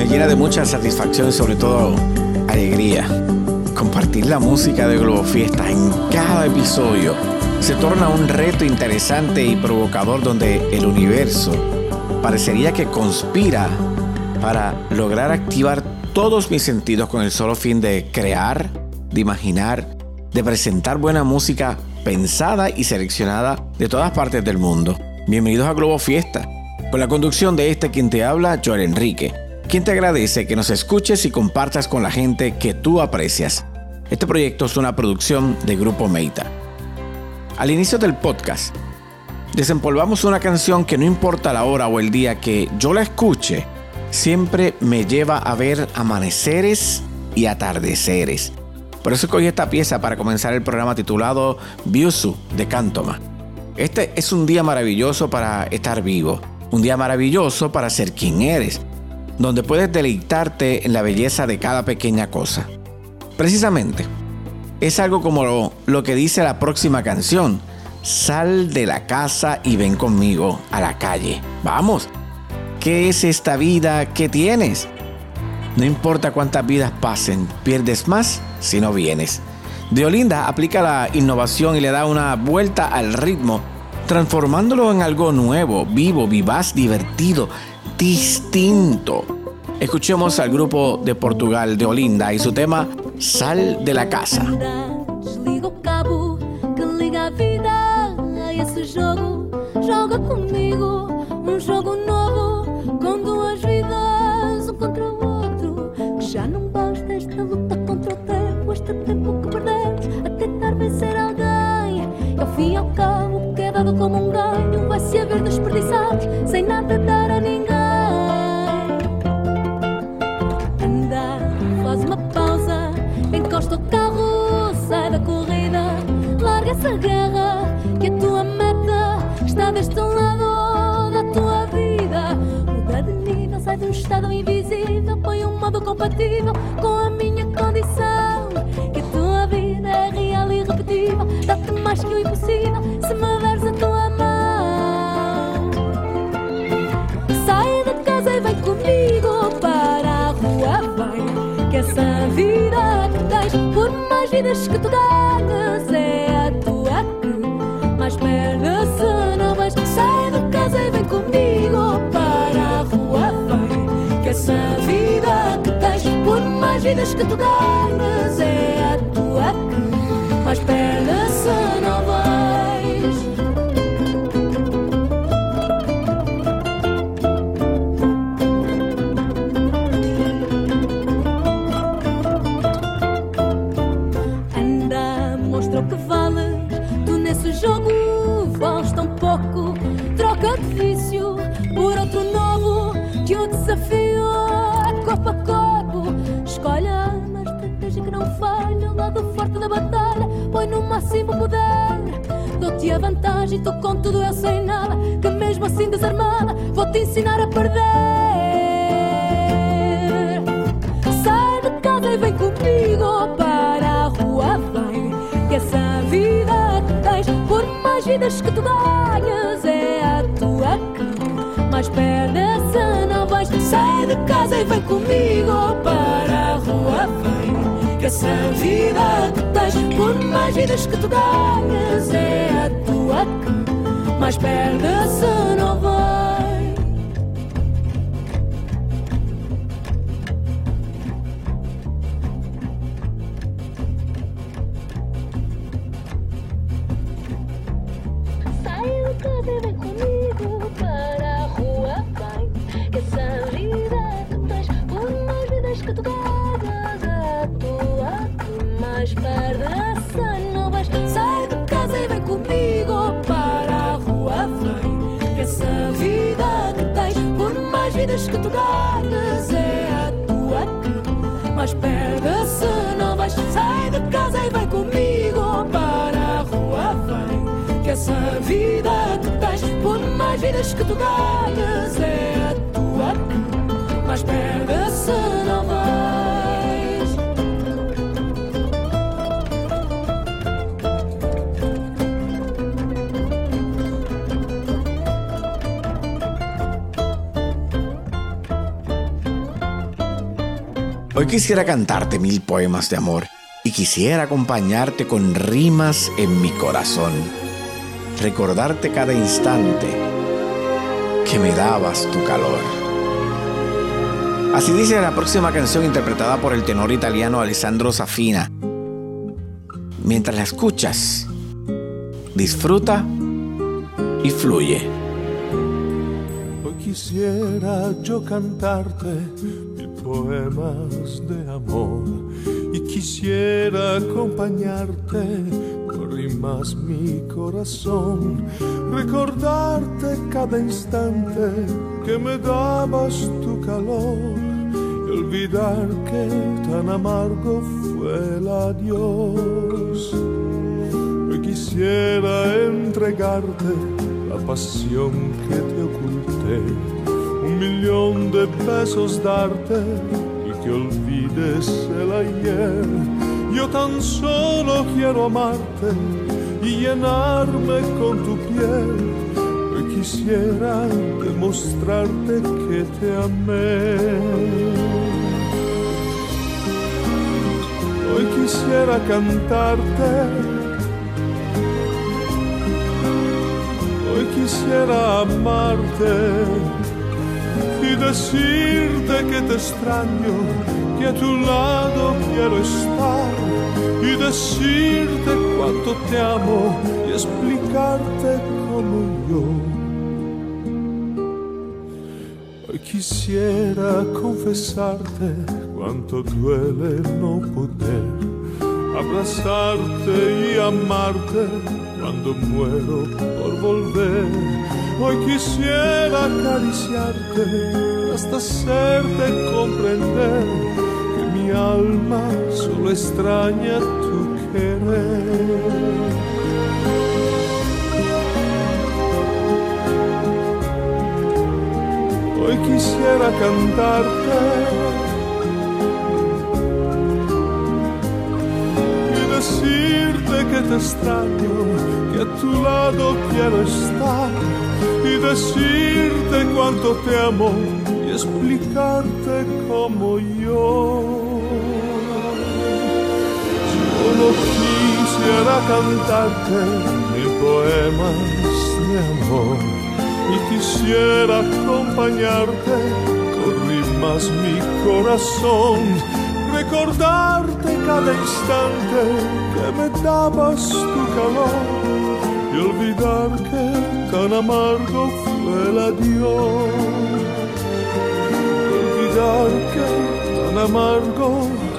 me llena de mucha satisfacción y sobre todo alegría. Compartir la música de Globo Fiesta en cada episodio se torna un reto interesante y provocador donde el universo parecería que conspira para lograr activar todos mis sentidos con el solo fin de crear, de imaginar, de presentar buena música pensada y seleccionada de todas partes del mundo. Bienvenidos a Globo Fiesta con la conducción de este quien te habla, Joel Enrique, quien te agradece que nos escuches y compartas con la gente que tú aprecias. Este proyecto es una producción de Grupo Meita. Al inicio del podcast, desempolvamos una canción que no importa la hora o el día que yo la escuche, siempre me lleva a ver amaneceres y atardeceres. Por eso escogí esta pieza para comenzar el programa titulado Biusu de Cantoma. Este es un día maravilloso para estar vivo un día maravilloso para ser quien eres, donde puedes deleitarte en la belleza de cada pequeña cosa. Precisamente, es algo como lo, que dice la próxima canción. Sal de la casa y ven conmigo a la calle. Vamos. ¿Qué es esta vida que tienes? No importa cuántas vidas pasen, pierdes más si no vienes. De Olinda aplica la innovación y le da una vuelta al ritmo transformándolo en algo nuevo, vivo, vivaz, divertido, distinto. Escuchemos al grupo de Portugal de Olinda y su tema Sal de la casa. Tempo, que a tentar vencer alguém. Ao fim e ao cabo dado como um ganho vai se haver desperdiçado sem nada dar a ninguém. Anda, faz uma pausa, encosta o carro, sai da corrida, larga essa guerra que a tua meta está deste lado da tua vida. Muda de nível, sai de um estado invisível, põe um modo compatível com a minha condição. Vidas que tu ganhas é a tua que mais merece. Não vais sai de casa e vem comigo para a rua. Vai, que essa vida que tens, por mais vidas que tu ganhas, máximo poder. Dou-te a vantagem, com tudo eu sei nada. Que mesmo assim desarmada, vou te ensinar a perder. Sai de casa e vem comigo para a rua, vem. Que essa vida que tens, por mais vidas que tu ganhas, é a tua que mais perde se não vais. Sai de casa e vem comigo para a rua, vem. Que essa vida que por mais vidas que tu ganhas, é a tua que mais perde que tu é a tua vais. Hoy quisiera cantarte mil poemas de amor y quisiera acompañarte con rimas en mi corazón. Recordarte cada instante que me dabas tu calor. Así dice la próxima canción interpretada por el tenor italiano Alessandro Safina. Mientras la escuchas, disfruta y fluye. Hoy quisiera yo cantarte mil poemas de amor y quisiera acompañarte rimas mi corazón, recordarte cada instante que me dabas tu calor y olvidar que tan amargo fue el adiós. Hoy quisiera entregarte la pasión que te oculté, un millón de besos darte y que olvides el ayer. Yo tan solo quiero amarte y llenarme con tu piel. Hoy quisiera demostrarte que te amé. Hoy quisiera cantarte Hoy quisiera amarte y decirte que te extraño, que a tu lado quiero estar y decirte cuánto te amo y explicarte como yo. Quisiera confesarte cuánto duele no poder abrazarte y amarte cuando muero por volver. Hoy quisiera acariciarte hasta hacerte comprender alma solo extraña tu querer. Hoy quisiera cantarte y decirte que te extraño, que a tu lado quiero estar y decirte cuánto te amo y explicarte como yo. Cantarte mil poemas de amor. Y quisiera acompañarte con rimas mi corazón, recordarte cada instante que me dabas tu calor y olvidar que tan amargo fue el adiós, olvidar que tan amargo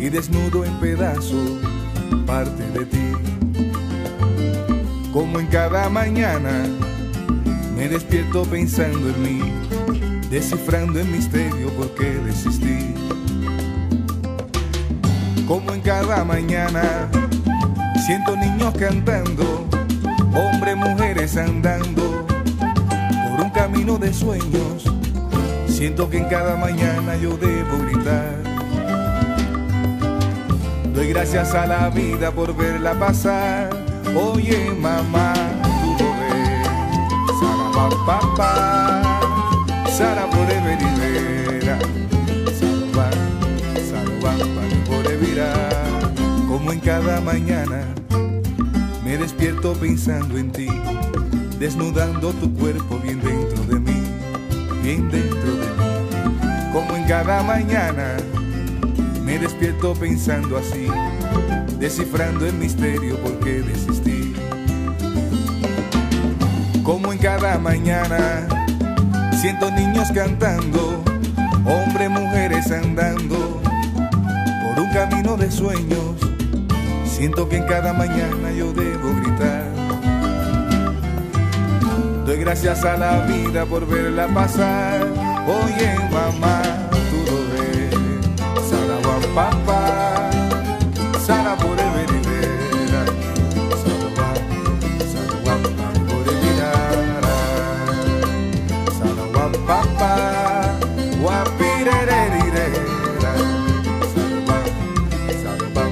y desnudo en pedazos parte de ti. Como en cada mañana me despierto pensando en mí, descifrando el misterio por qué desistí. Como en cada mañana siento niños cantando, hombres, mujeres andando por un camino de sueños. Siento que en cada mañana yo debo gritar. Doy gracias a la vida por verla pasar. Oye, mamá, tú lo ves. Sara papá, Sara por Everivera. Salva, salva, por Como en cada mañana me despierto pensando en ti, desnudando tu cuerpo bien dentro de mí, bien dentro de mí. Como en cada mañana me despierto pensando así, descifrando el misterio por qué desistí. Como en cada mañana, siento niños cantando, hombres, mujeres andando por un camino de sueños. Siento que en cada mañana yo debo gritar. Doy gracias a la vida por verla pasar. Oye, mamá papá, Sara por venidera, Salva, Salva por mirara, Salva papá, guapirererirera, Salva, Salva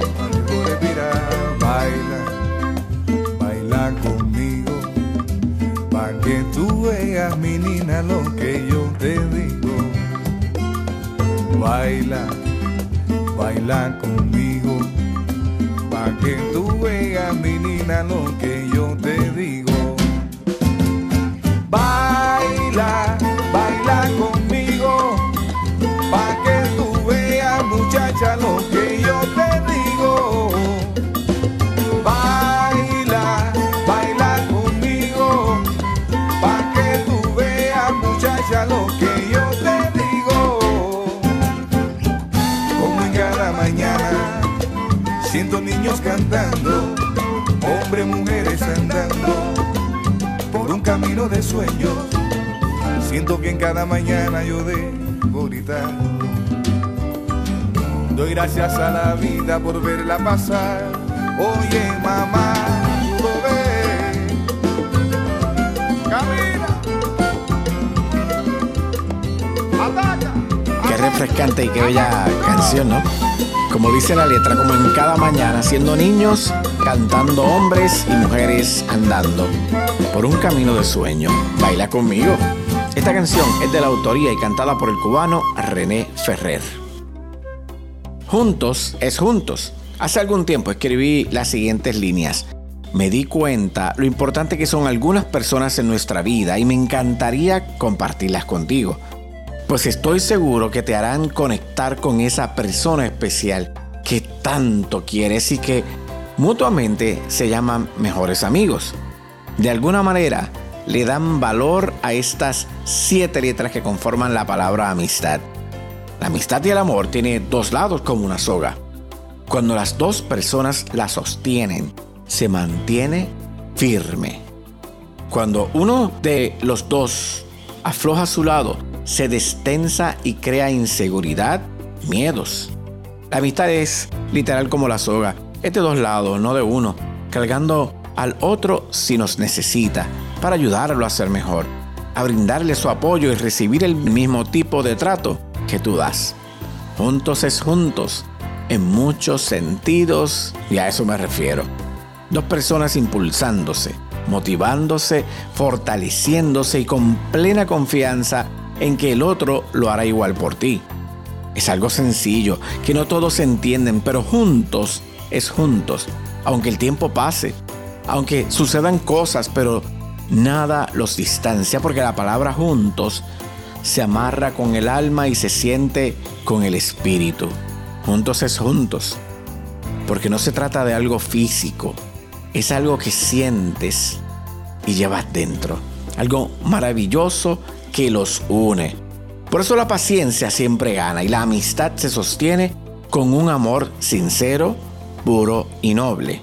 por mirar, baila, baila conmigo, pa' que tú veas mi nina lo que yo te digo, baila baila conmigo, pa' que tú veas, mi nina, lo que yo mañana yo debo gritar. Doy gracias a la vida por verla pasar. Oye, mamá, tú Camina. Ataca. Qué refrescante y qué bella canción, ¿no? como dice la letra, como en cada mañana, siendo niños, cantando hombres y mujeres andando por un camino de sueño. Baila conmigo. Esta canción es de la autoría y cantada por el cubano René Ferrer. Juntos es juntos. Hace algún tiempo escribí las siguientes líneas. Me di cuenta lo importante que son algunas personas en nuestra vida y me encantaría compartirlas contigo pues estoy seguro que te harán conectar con esa persona especial que tanto quieres y que mutuamente se llaman mejores amigos. De alguna manera, le dan valor a estas siete letras que conforman la palabra amistad. La amistad y el amor tienen dos lados como una soga. Cuando las dos personas la sostienen, se mantiene firme. Cuando uno de los dos afloja su lado, se destensa y crea inseguridad, miedos. La amistad es literal como la soga, es de dos lados, no de uno, cargando al otro si nos necesita, para ayudarlo a ser mejor, a brindarle su apoyo y recibir el mismo tipo de trato que tú das. Juntos es juntos, en muchos sentidos, y a eso me refiero. Dos personas impulsándose, motivándose, fortaleciéndose y con plena confianza en que el otro lo hará igual por ti. Es algo sencillo, que no todos entienden, pero juntos es juntos, aunque el tiempo pase, aunque sucedan cosas, pero nada los distancia, porque la palabra juntos se amarra con el alma y se siente con el espíritu. Juntos es juntos, porque no se trata de algo físico, es algo que sientes y llevas dentro, algo maravilloso que los une. Por eso la paciencia siempre gana y la amistad se sostiene con un amor sincero, puro y noble.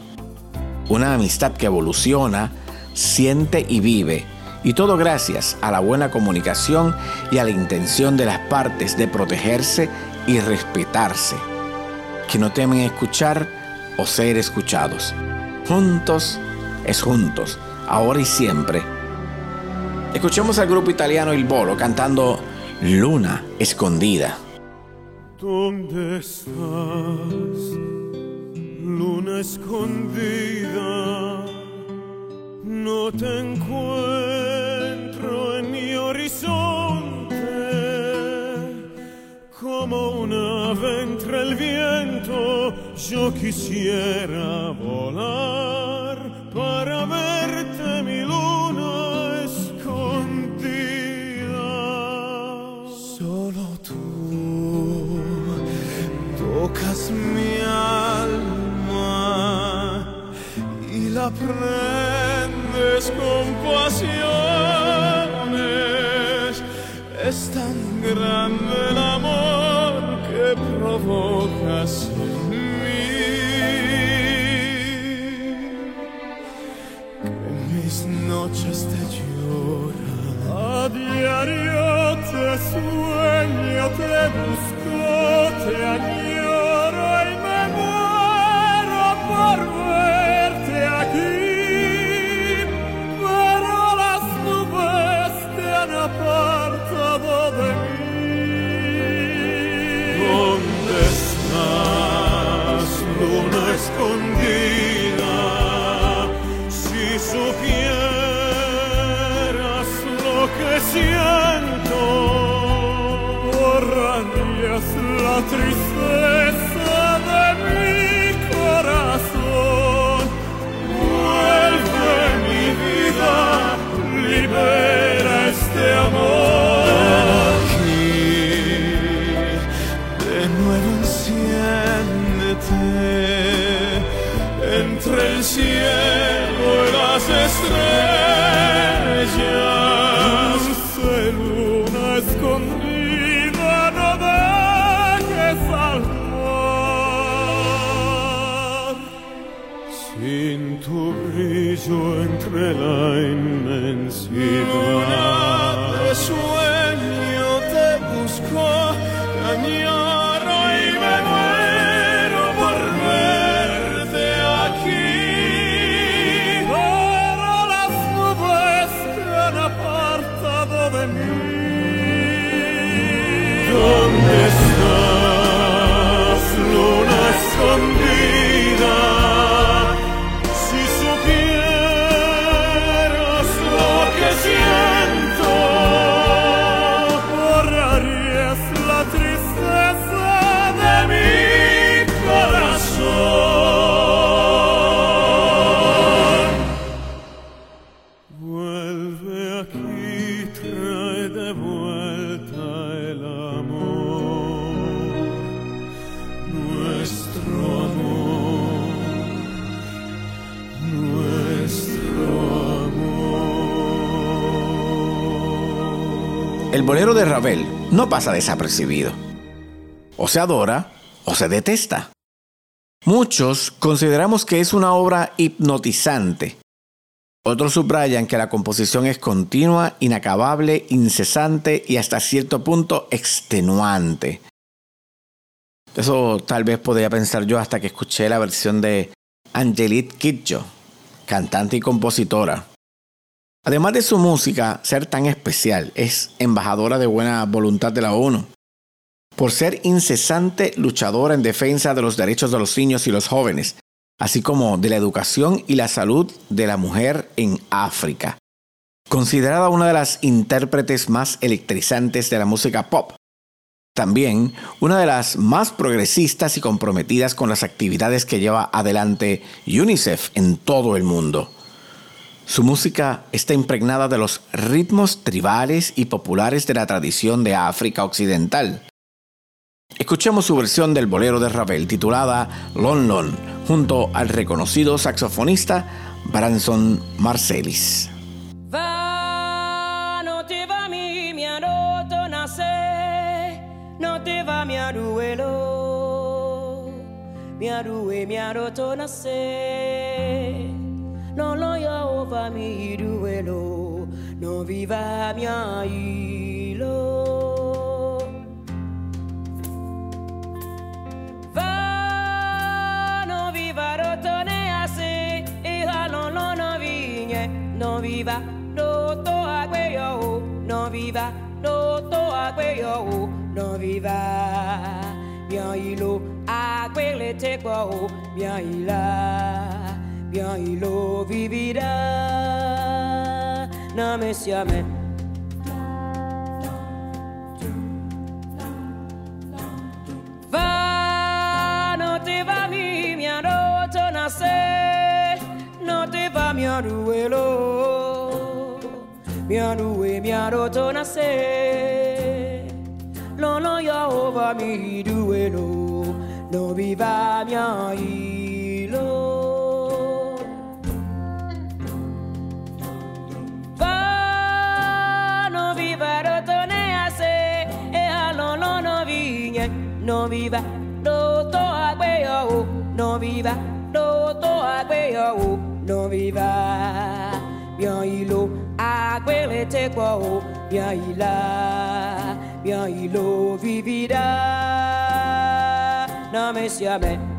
Una amistad que evoluciona, siente y vive, y todo gracias a la buena comunicación y a la intención de las partes de protegerse y respetarse, que no temen escuchar o ser escuchados. Juntos es juntos, ahora y siempre. Escuchemos al grupo italiano Il Bolo cantando Luna Escondida. ¿Dónde estás, luna escondida? No te encuentro en mi horizonte como un ave entre el viento. Yo quisiera volar para verte, mi luna escondida. Solo tú tocas mi alma y la prendes con pasiones. Es tan grande el amor que provocas en mí que mis noches te lloran. A diario te sueño, te busco, te entre el cielo y las estrellas. Tu brillo entre la inmensidad. Bolero de Ravel no pasa desapercibido. O se adora o se detesta. Muchos consideramos que es una obra hipnotizante. Otros subrayan que la composición es continua, inacabable, incesante y hasta cierto punto extenuante. Eso tal vez podría pensar yo hasta que escuché la versión de Angelique Kidjo, cantante y compositora. Además de su música ser tan especial, es embajadora de buena voluntad de la ONU. Por ser incesante luchadora en defensa de los derechos de los niños y los jóvenes, así como de la educación y la salud de la mujer en África. Considerada una de las intérpretes más electrizantes de la música pop. También una de las más progresistas y comprometidas con las actividades que lleva adelante UNICEF en todo el mundo. Su música está impregnada de los ritmos tribales y populares de la tradición de África Occidental. Escuchemos su versión del bolero de Ravel titulada Lon Lon junto al reconocido saxofonista Branson Marcelis. Te va mi, mi te va mi aruelo mi aruwe mi arotona se non lo yo va mi iruelo non viva mi ailo. Va non viva rotone ase e halon lo no vigne non viva do to agwe yo non viva do to agwe yo non viva mi ailo. Agwe le te kwa o mi aila mi ailo vivirá. Na me siame Va, no te va mi mi aroto nace, no te va mi aruelo, mi arue mi aroto nace, no no yo va mi duelo, no viva mi ailo. No viva, no to agwe yo, no viva, no to agwe yo, no viva. Bien ilo, agwe le te kwa o, bien ila, bien ilo vivirá, na me siame.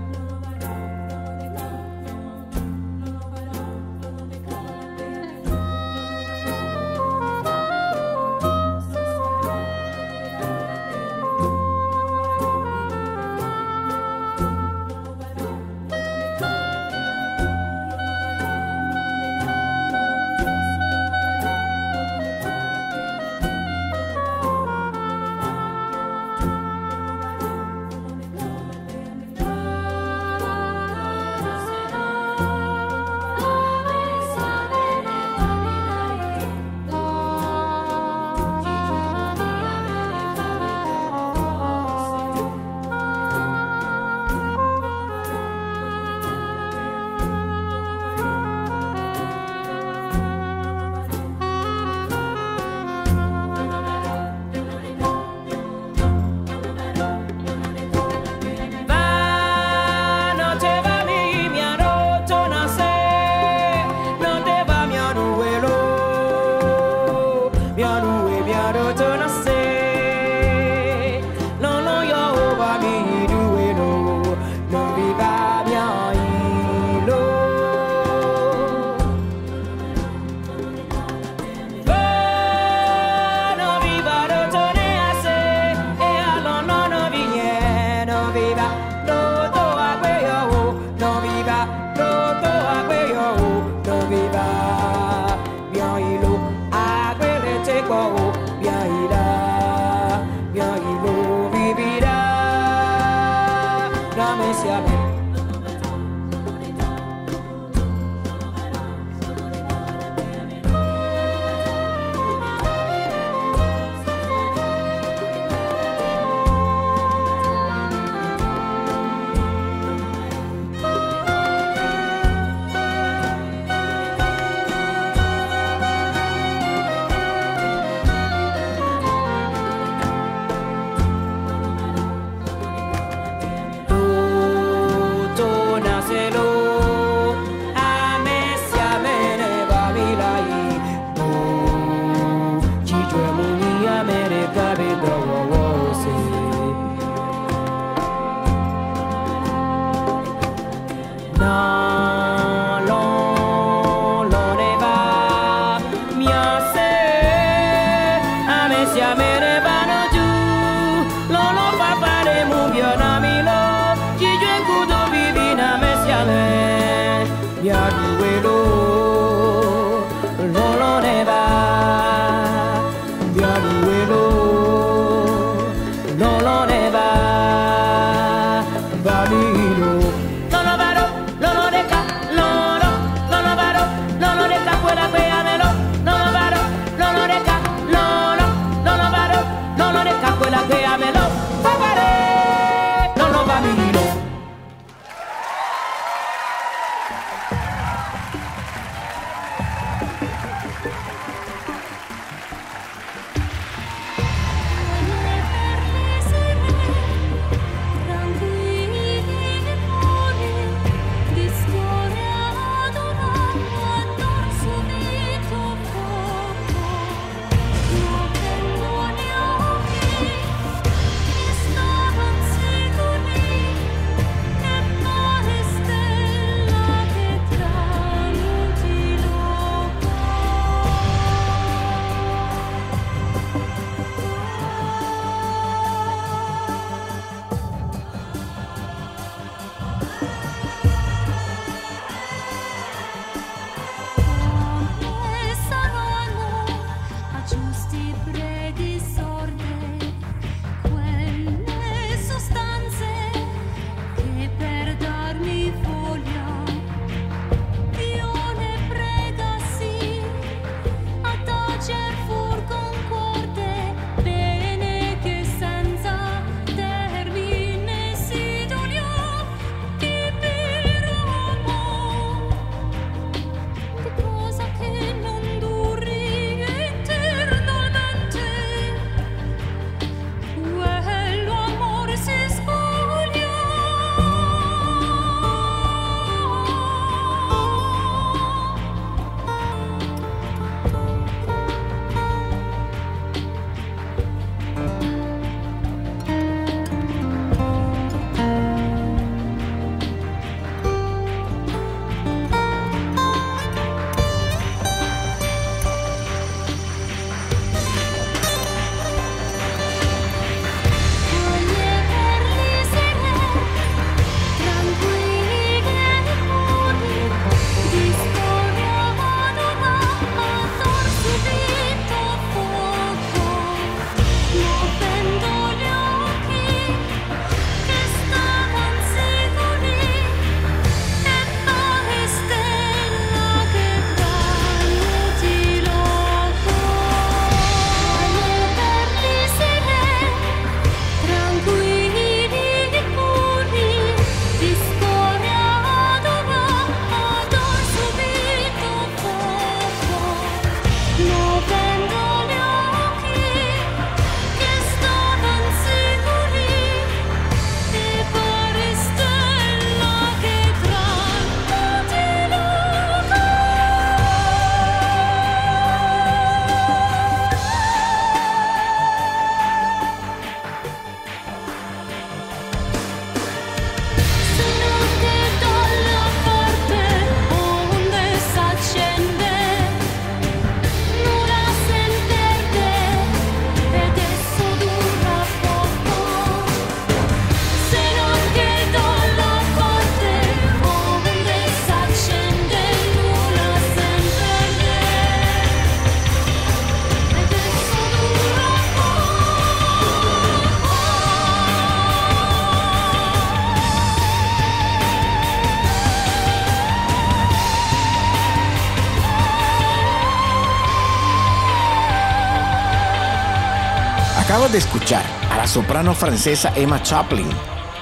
Escuchar a la soprano francesa Emma Chaplin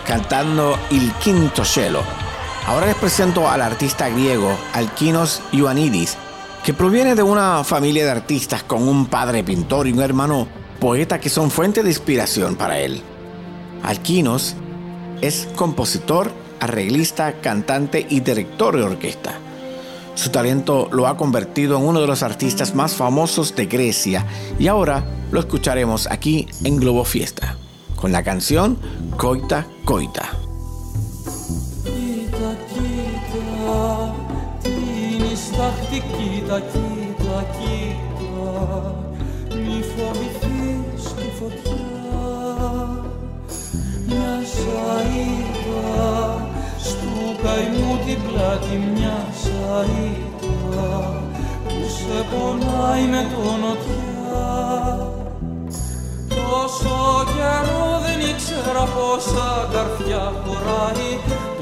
cantando Il Quinto Cielo. Ahora les presento al artista griego Alkinos Ioannidis, que proviene de una familia de artistas con un padre pintor y un hermano poeta que son fuente de inspiración para él. Alkinos es compositor, arreglista, cantante y director de orquesta. Su talento lo ha convertido en uno de los artistas más famosos de Grecia y ahora lo escucharemos aquí en Globo Fiesta con la canción Coita Coita. καημού την πλάτη μια σαΐτα που σε πονάει με το νοτιά Τόσο καιρό δεν ήξερα πόσα καρφιά χωράει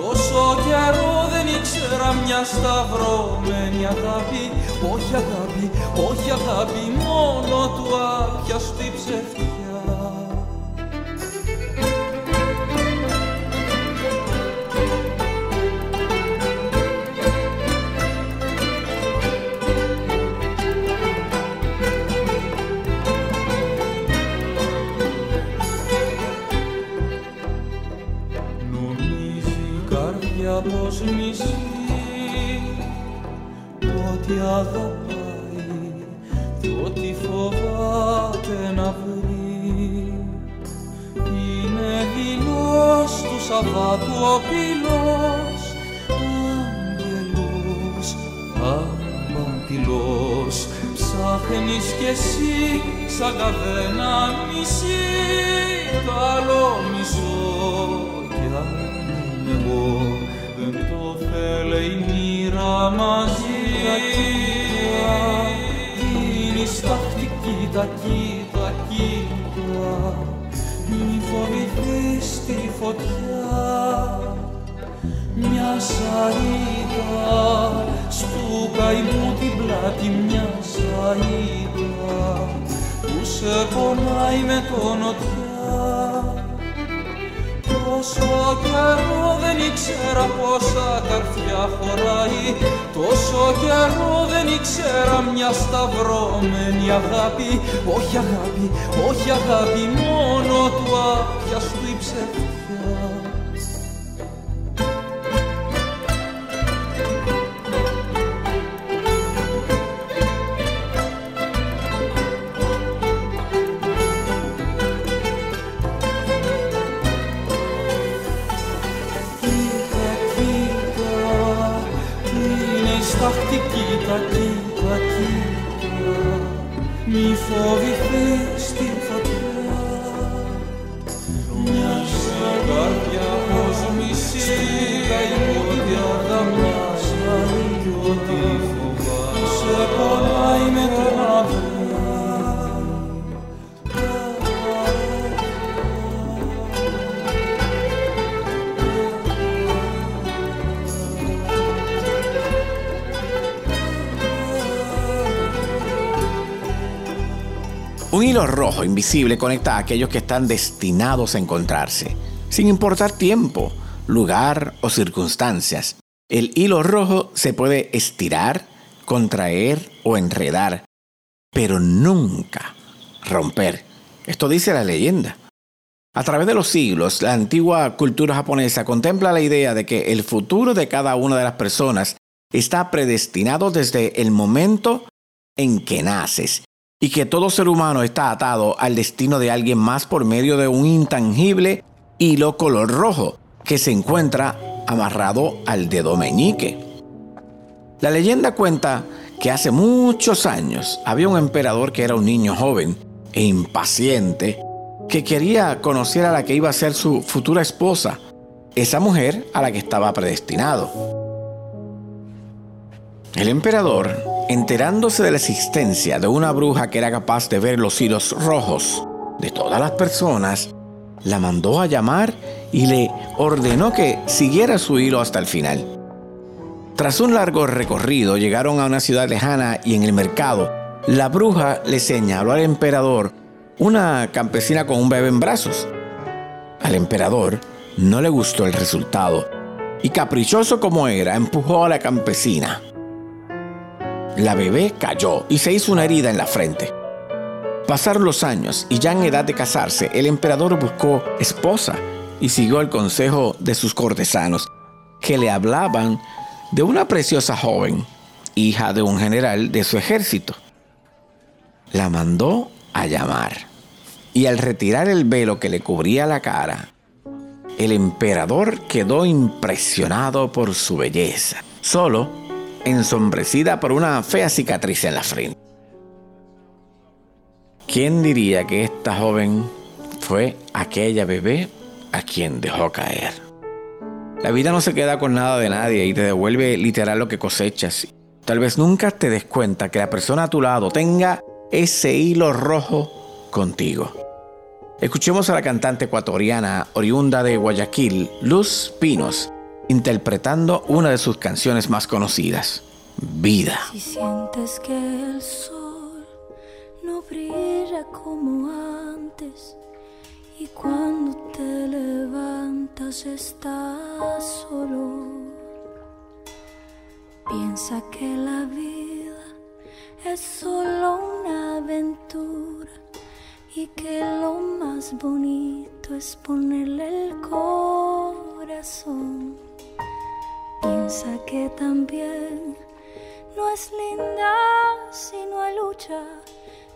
Τόσο καιρό δεν ήξερα μια σταυρωμένη αγάπη. Όχι αγάπη, όχι αγάπη, μόνο του άπιαστη ψευτιά πως attends, aqui, me toi, invisible conecta a aquellos que están destinados a encontrarse, sin importar tiempo, lugar o circunstancias. El hilo rojo se puede estirar, contraer o enredar, pero nunca romper. Esto dice la leyenda. A través de los siglos, la antigua cultura japonesa contempla la idea de que el futuro de cada una de las personas está predestinado desde el momento en que naces y que todo ser humano está atado al destino de alguien más por medio de un intangible hilo color rojo que se encuentra amarrado al dedo meñique. La leyenda cuenta que hace muchos años había un emperador que era un niño joven e impaciente que quería conocer a la que iba a ser su futura esposa, esa mujer a la que estaba predestinado. El emperador enterándose de la existencia de una bruja que era capaz de ver los hilos rojos de todas las personas, la mandó a llamar y le ordenó que siguiera su hilo hasta el final. Tras un largo recorrido llegaron a una ciudad lejana y en el mercado, la bruja le señaló al emperador una campesina con un bebé en brazos. Al emperador no le gustó el resultado y caprichoso como era, empujó a la campesina. La bebé cayó y se hizo una herida en la frente. Pasaron los años y ya en edad de casarse, el emperador buscó esposa y siguió el consejo de sus cortesanos, que le hablaban de una preciosa joven, hija de un general de su ejército. La mandó a llamar y al retirar el velo que le cubría la cara, el emperador quedó impresionado por su belleza, solo ensombrecida por una fea cicatriz en la frente. ¿Quién diría que esta joven fue aquella bebé a quien dejó caer? La vida no se queda con nada de nadie y te devuelve literal lo que cosechas. Tal vez nunca te des cuenta que la persona a tu lado tenga ese hilo rojo contigo. Escuchemos a la cantante ecuatoriana oriunda de Guayaquil, Luz Pinos, interpretando una de sus canciones más conocidas, Vida. Si sientes que el sol no brilla como antes y cuando te levantas estás solo, piensa que la vida es solo una aventura y que lo más bonito es ponerle el corazón. Piensa que también no es linda si no hay lucha,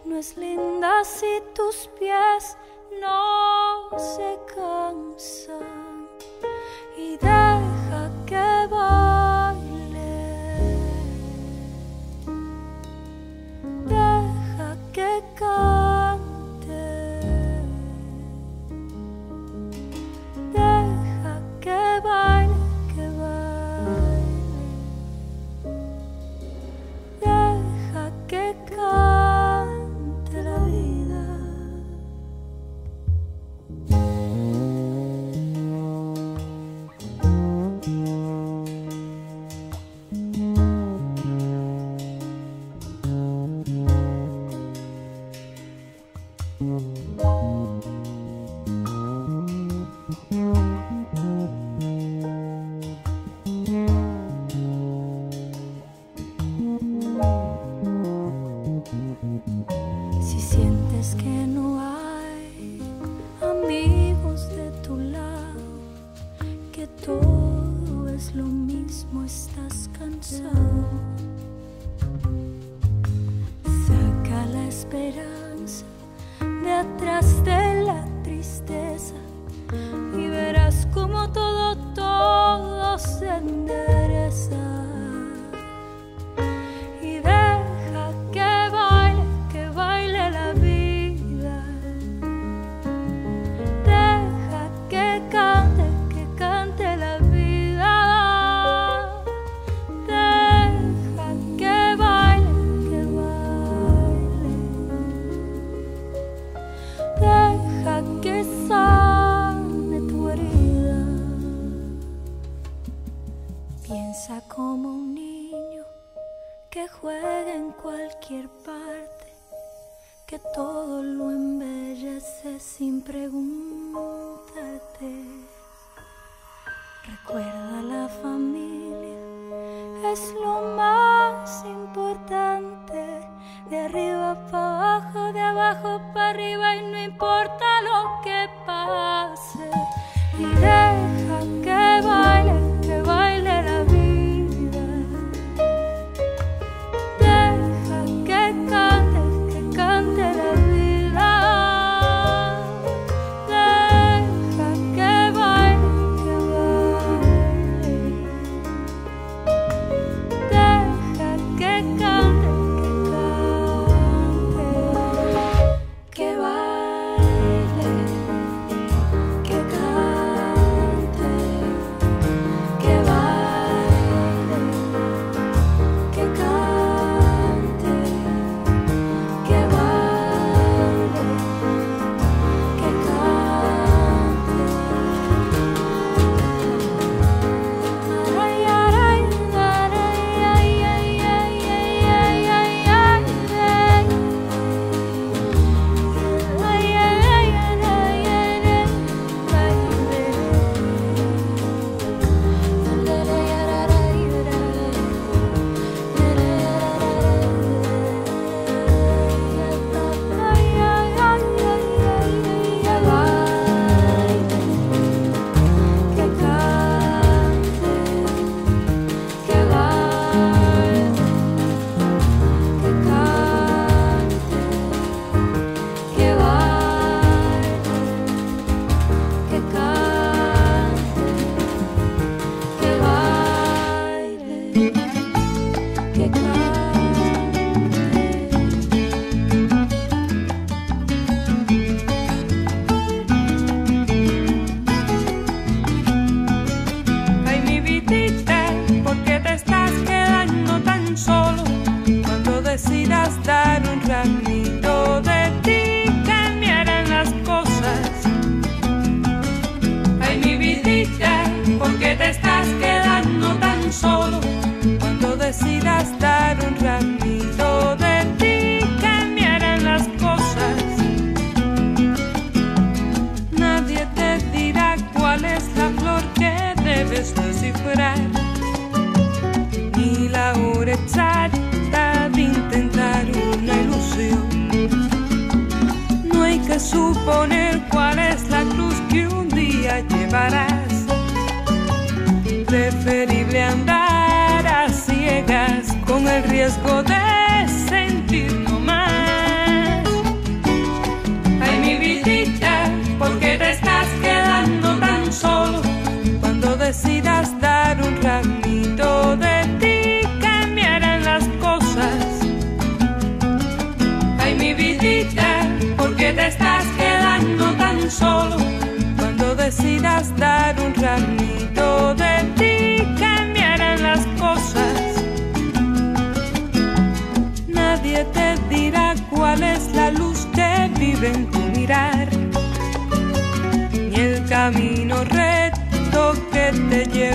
no es linda si tus pies no se cansan. Y deja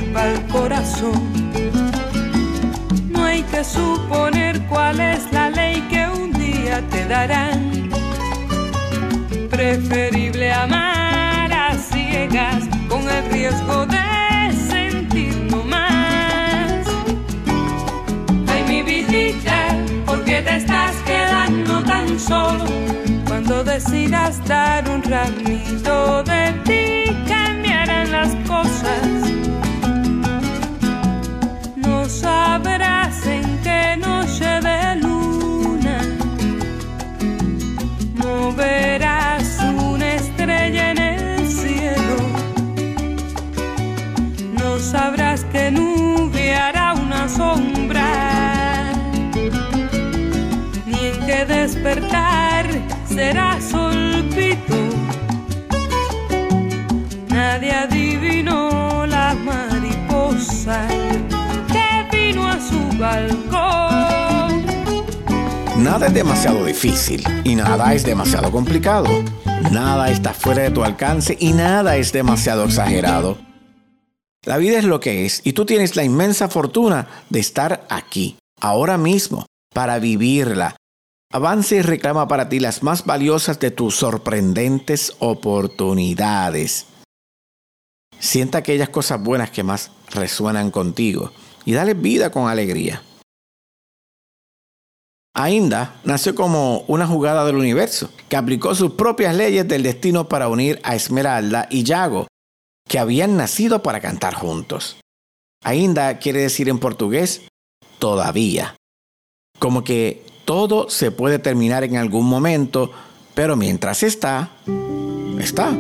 lleva al corazón. No hay que suponer cuál es la ley que un día te darán. Preferible amar a ciegas con el riesgo de sentir no más. Ay, mi vidita, ¿por qué te estás quedando tan solo? Cuando decidas dar un ramito de ti, cambiarán las cosas. No sabrás en qué noche de luna no verás una estrella en el cielo. No sabrás que nube hará una sombra, ni en qué despertar será solpito. Nada es demasiado difícil y nada es demasiado complicado. Nada está fuera de tu alcance y nada es demasiado exagerado. La vida es lo que es y tú tienes la inmensa fortuna de estar aquí, ahora mismo, para vivirla. Avanza y reclama para ti las más valiosas de tus sorprendentes oportunidades. Sienta aquellas cosas buenas que más resuenan contigo y dale vida con alegría. Ainda nació como una jugada del universo, que aplicó sus propias leyes del destino para unir a Esmeralda y Yago, que habían nacido para cantar juntos. Ainda quiere decir en portugués todavía. Como que todo se puede terminar en algún momento, pero mientras está, está.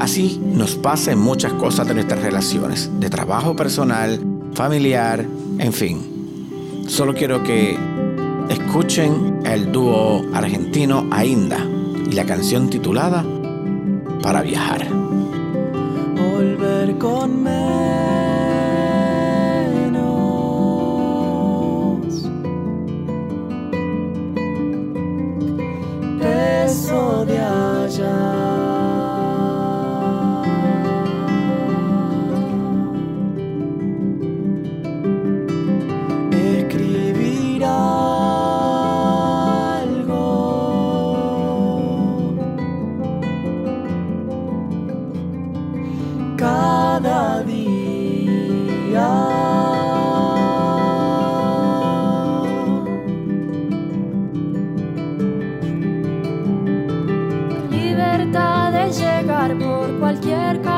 Así nos pasa en muchas cosas de nuestras relaciones, de trabajo personal, familiar, en fin. Solo quiero que escuchen el dúo argentino Ainda y la canción titulada Para viajar. volver con menos peso de allá. Cualquier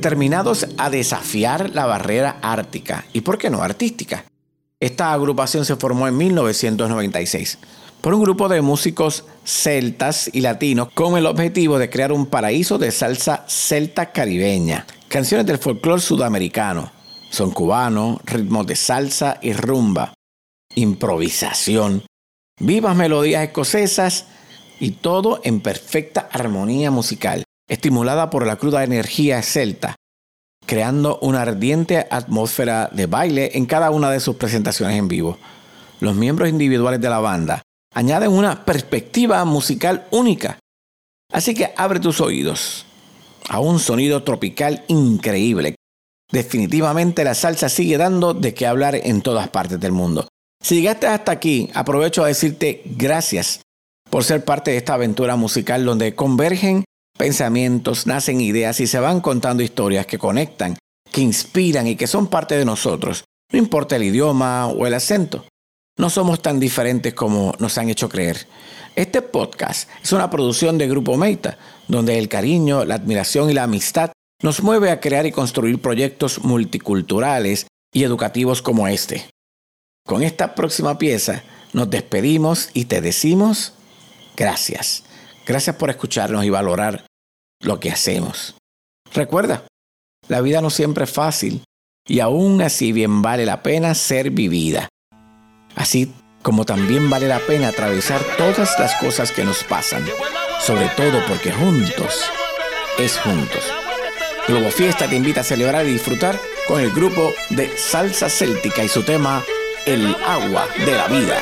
determinados a desafiar la barrera ártica. Y, por qué no, artística. Esta agrupación se formó en 1996 por un grupo de músicos celtas y latinos con el objetivo de crear un paraíso de salsa celta caribeña, canciones del folclore sudamericano, son cubano, ritmos de salsa y rumba, improvisación, vivas melodías escocesas y todo en perfecta armonía musical estimulada por la cruda energía celta, creando una ardiente atmósfera de baile en cada una de sus presentaciones en vivo. Los miembros individuales de la banda añaden una perspectiva musical única. Así que abre tus oídos a un sonido tropical increíble. Definitivamente la salsa sigue dando de qué hablar en todas partes del mundo. Si llegaste hasta aquí, aprovecho a decirte gracias por ser parte de esta aventura musical donde convergen pensamientos, nacen ideas y se van contando historias que conectan, que inspiran y que son parte de nosotros, no importa el idioma o el acento. No somos tan diferentes como nos han hecho creer. Este podcast es una producción de Grupo Meita, donde el cariño, la admiración y la amistad nos mueve a crear y construir proyectos multiculturales y educativos como este. Con esta próxima pieza nos despedimos y te decimos gracias. Gracias por escucharnos y valorar lo que hacemos. Recuerda, la vida no siempre es fácil y aún así bien vale la pena ser vivida. Así como también vale la pena atravesar todas las cosas que nos pasan, sobre todo porque juntos es juntos. Globo Fiesta te invita a celebrar y disfrutar con el grupo de Salsa Céltica y su tema El agua de la vida.